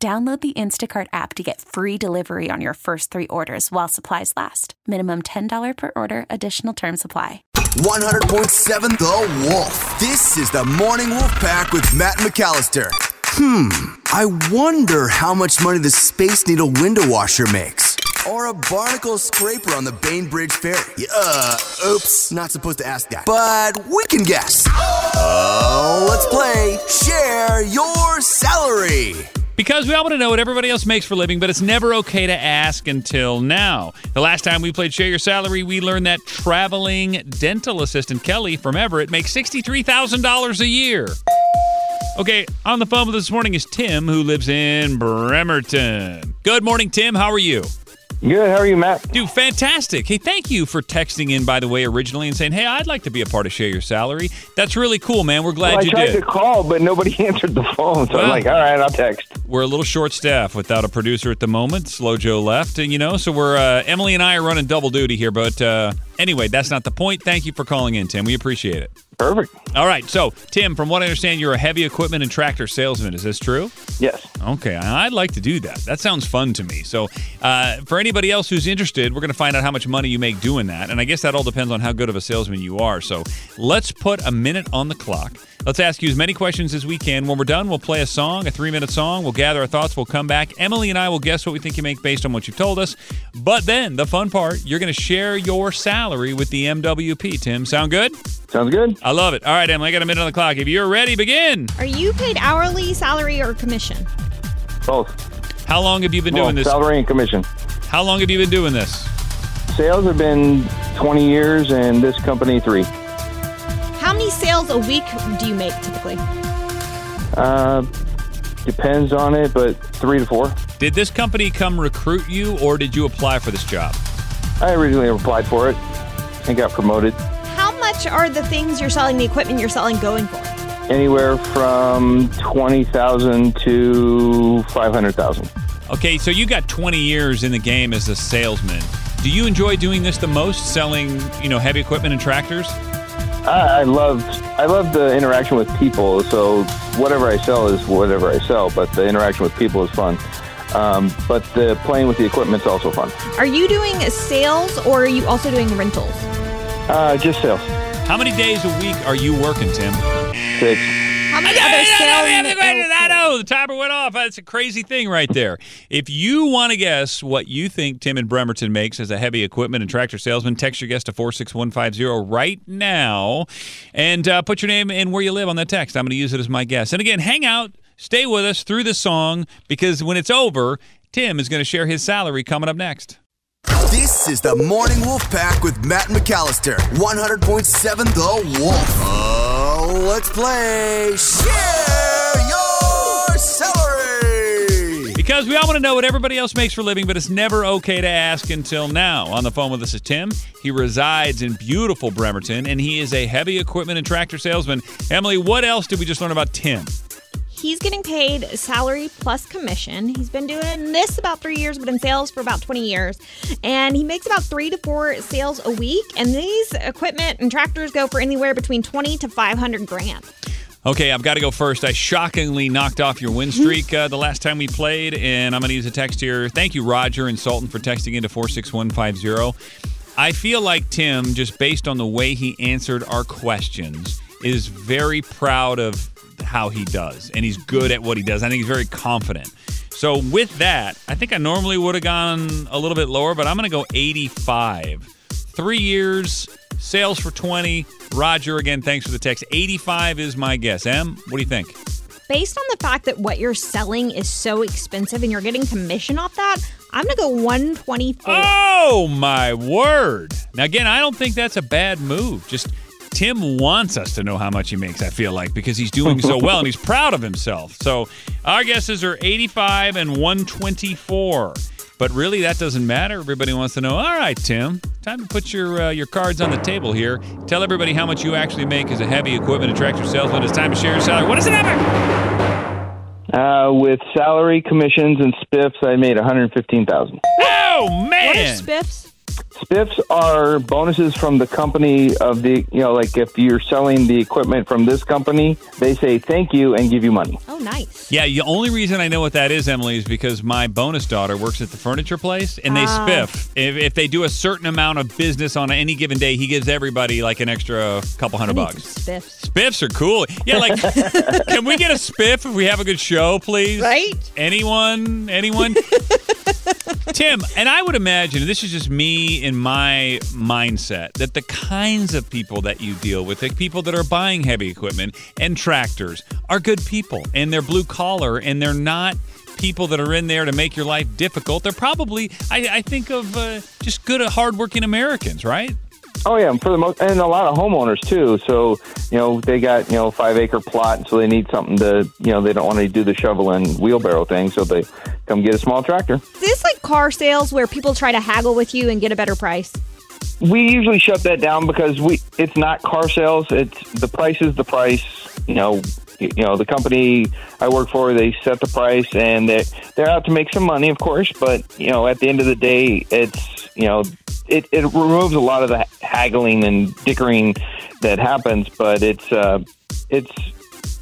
Download the Instacart app to get free delivery on your first three orders while supplies last. Minimum $10 per order, additional term supply. 100.7 The Wolf. This is the Morning Wolf Pack with Matt McAllister. Hmm, I wonder how much money the Space Needle window washer makes. Or a barnacle scraper on the Bainbridge Ferry. Uh, oops, not supposed to ask that. But we can guess. Oh, let's play Share Your Salary. Because we all want to know what everybody else makes for living, but it's never okay to ask until now. The last time we played Share Your Salary, we learned that traveling dental assistant Kelly from Everett makes $63,000 a year. Okay, on the phone with us this morning is Tim, who lives in Bremerton. Good morning, Tim. How are you? Good. How are you, Matt? Dude, fantastic. Hey, thank you for texting in, by the way, originally and saying, hey, I'd like to be a part of Share Your Salary. That's really cool, man. We're glad Well, I you tried did. to call, but nobody answered the phone. So Well. I'm like, all right, I'll text. We're a little short staffed without a producer at the moment. Slow Joe left, and you know, so we're uh, Emily and I are running double duty here. But uh, anyway, that's not the point. Thank you for calling in, Tim. We appreciate it. Perfect. All right, so Tim, from what I understand, you're a heavy equipment and tractor salesman. Is this true? Yes. Okay, I'd like to do that. That sounds fun to me. So, uh, for anybody else who's interested, we're going to find out how much money you make doing that. And I guess that all depends on how good of a salesman you are. So, let's put a minute on the clock. Let's ask you as many questions as we can. When we're done, we'll play a song, a three minute song. We'll gather our thoughts. We'll come back. Emily and I will guess what we think you make based on what you've told us. But then, the fun part, you're going to share your salary with the MWP. Tim, sound good? Sounds good. I love it. All right, Emily, I got a minute on the clock. If you're ready, begin. Are you paid hourly, salary, or commission? Both. How long have you been Well, doing this? salary and commission. How long have you been doing this? Sales have been 20 years, and this company three. How many sales a week do you make typically? Uh, depends on it, but three to four. Did this company come recruit you, or did you apply for this job? I originally applied for it and got promoted. How much are the things you're selling, the equipment you're selling, going for? Anywhere from 20,000 to 500,000. Okay, so you got 20 years in the game as a salesman. Do you enjoy doing this the most, selling, you know, heavy equipment and tractors? I, I love I love the interaction with people. So whatever I sell is whatever I sell, but the interaction with people is fun. Um, but the playing with the equipment is also fun. Are you doing sales or are you also doing rentals? Uh, just sales. How many days a week are you working, Tim? Six. How many other sales? I know the timer went off. That's a crazy thing right there. If you want to guess what you think Tim and Bremerton makes as a heavy equipment and tractor salesman, text your guess to four six one five zero right now, and uh, put your name and where you live on that text. I'm going to use it as my guess. And again, hang out, stay with us through the song because when it's over, Tim is going to share his salary coming up next. This is the Morning Wolf Pack with Matt McAllister. 100.7 The Wolf. Oh, let's play Share Your Salary. Because we all want to know what everybody else makes for a living, but it's never okay to ask until now. On the phone with us is Tim. He resides in beautiful Bremerton, and he is a heavy equipment and tractor salesman. Emily, what else did we just learn about Tim? He's getting paid salary plus commission. He's been doing this about three years, but in sales for about 20 years. And he makes about three to four sales a week. And these equipment and tractors go for anywhere between 20 to 500 grand. Okay, I've got to go first. I shockingly knocked off your win streak uh, the last time we played, and I'm going to use a text here. Thank you, Roger and Sultan, for texting into 46150. I feel like Tim, just based on the way he answered our questions, is very proud of how he does, and he's good at what he does. I think he's very confident. So, with that, I think I normally would have gone a little bit lower, but I'm going to go 85. Three years, sales for 20. Roger, again, thanks for the text. 85 is my guess. Em, what do you think? Based on the fact that what you're selling is so expensive and you're getting commission off that, I'm going to go 124. Oh, my word. Now, again, I don't think that's a bad move. Just Tim wants us to know how much he makes, I feel like, because he's doing so well and he's proud of himself. So our guesses are 85 and 124. But really, that doesn't matter. Everybody wants to know. All right, Tim, time to put your uh, your cards on the table here. Tell everybody how much you actually make as a heavy equipment and tractor salesman. It's time to share your salary. What is it, Epic? Uh, with salary, commissions, and spiffs, I made one hundred fifteen thousand. Oh man! What are man! spiffs? Spiffs are bonuses from the company of the, you know, like if you're selling the equipment from this company, they say thank you and give you money. Oh, nice. Yeah, the only reason I know what that is, Emily, is because my bonus daughter works at the furniture place, and they Ah. spiff. If, if they do a certain amount of business on any given day, he gives everybody like an extra couple I hundred need bucks. some spiffs. Spiffs are cool. Yeah, like, can we get a spiff if we have a good show, please? Right? Anyone? Anyone? Tim, and I would imagine, this is just me in my mindset, that the kinds of people that you deal with, the people that are buying heavy equipment and tractors, are good people and they're blue collar and they're not people that are in there to make your life difficult. They're probably, I, I think of uh, just good, hardworking Americans, right? Oh yeah, for the most, and a lot of homeowners too. So you know they got you know five acre plot, so they need something to you know they don't want to do the shovel and wheelbarrow thing, so they come get a small tractor. Is this like car sales where people try to haggle with you and get a better price? We usually shut that down because we it's not car sales. It's the price is the price. You know, you know the company I work for they set the price and they they're out to make some money, of course. But you know at the end of the day, it's you know it, it removes a lot of the haggling and dickering that happens. But it's uh, it's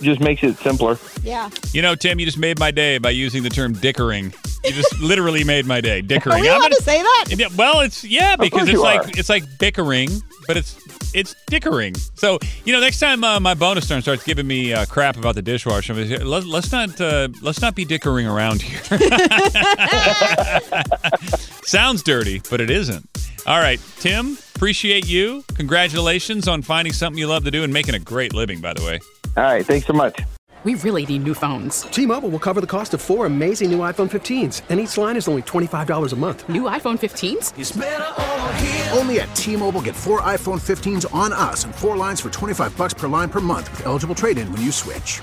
just makes it simpler. Yeah. You know, Tim, you just made my day by using the term dickering. You just literally made my day. Dickering. Are we I'm allowed gonna- to say that? Yeah, well, it's yeah because it's like are. it's like bickering, but it's it's dickering. So you know, next time uh, my bonus turn starts giving me uh, crap about the dishwasher, I'm gonna say, let, let's not uh, let's not be dickering around here. Sounds dirty, but it isn't. All right, Tim, appreciate you. Congratulations on finding something you love to do and making a great living. By the way. All right, thanks so much. We really need new phones. T-Mobile will cover the cost of four amazing new iPhone 15s, and each line is only $25 a month. New iPhone 15s? Only at T-Mobile get four iPhone 15s on us and four lines for 25 bucks per line per month with eligible trade-in when you switch.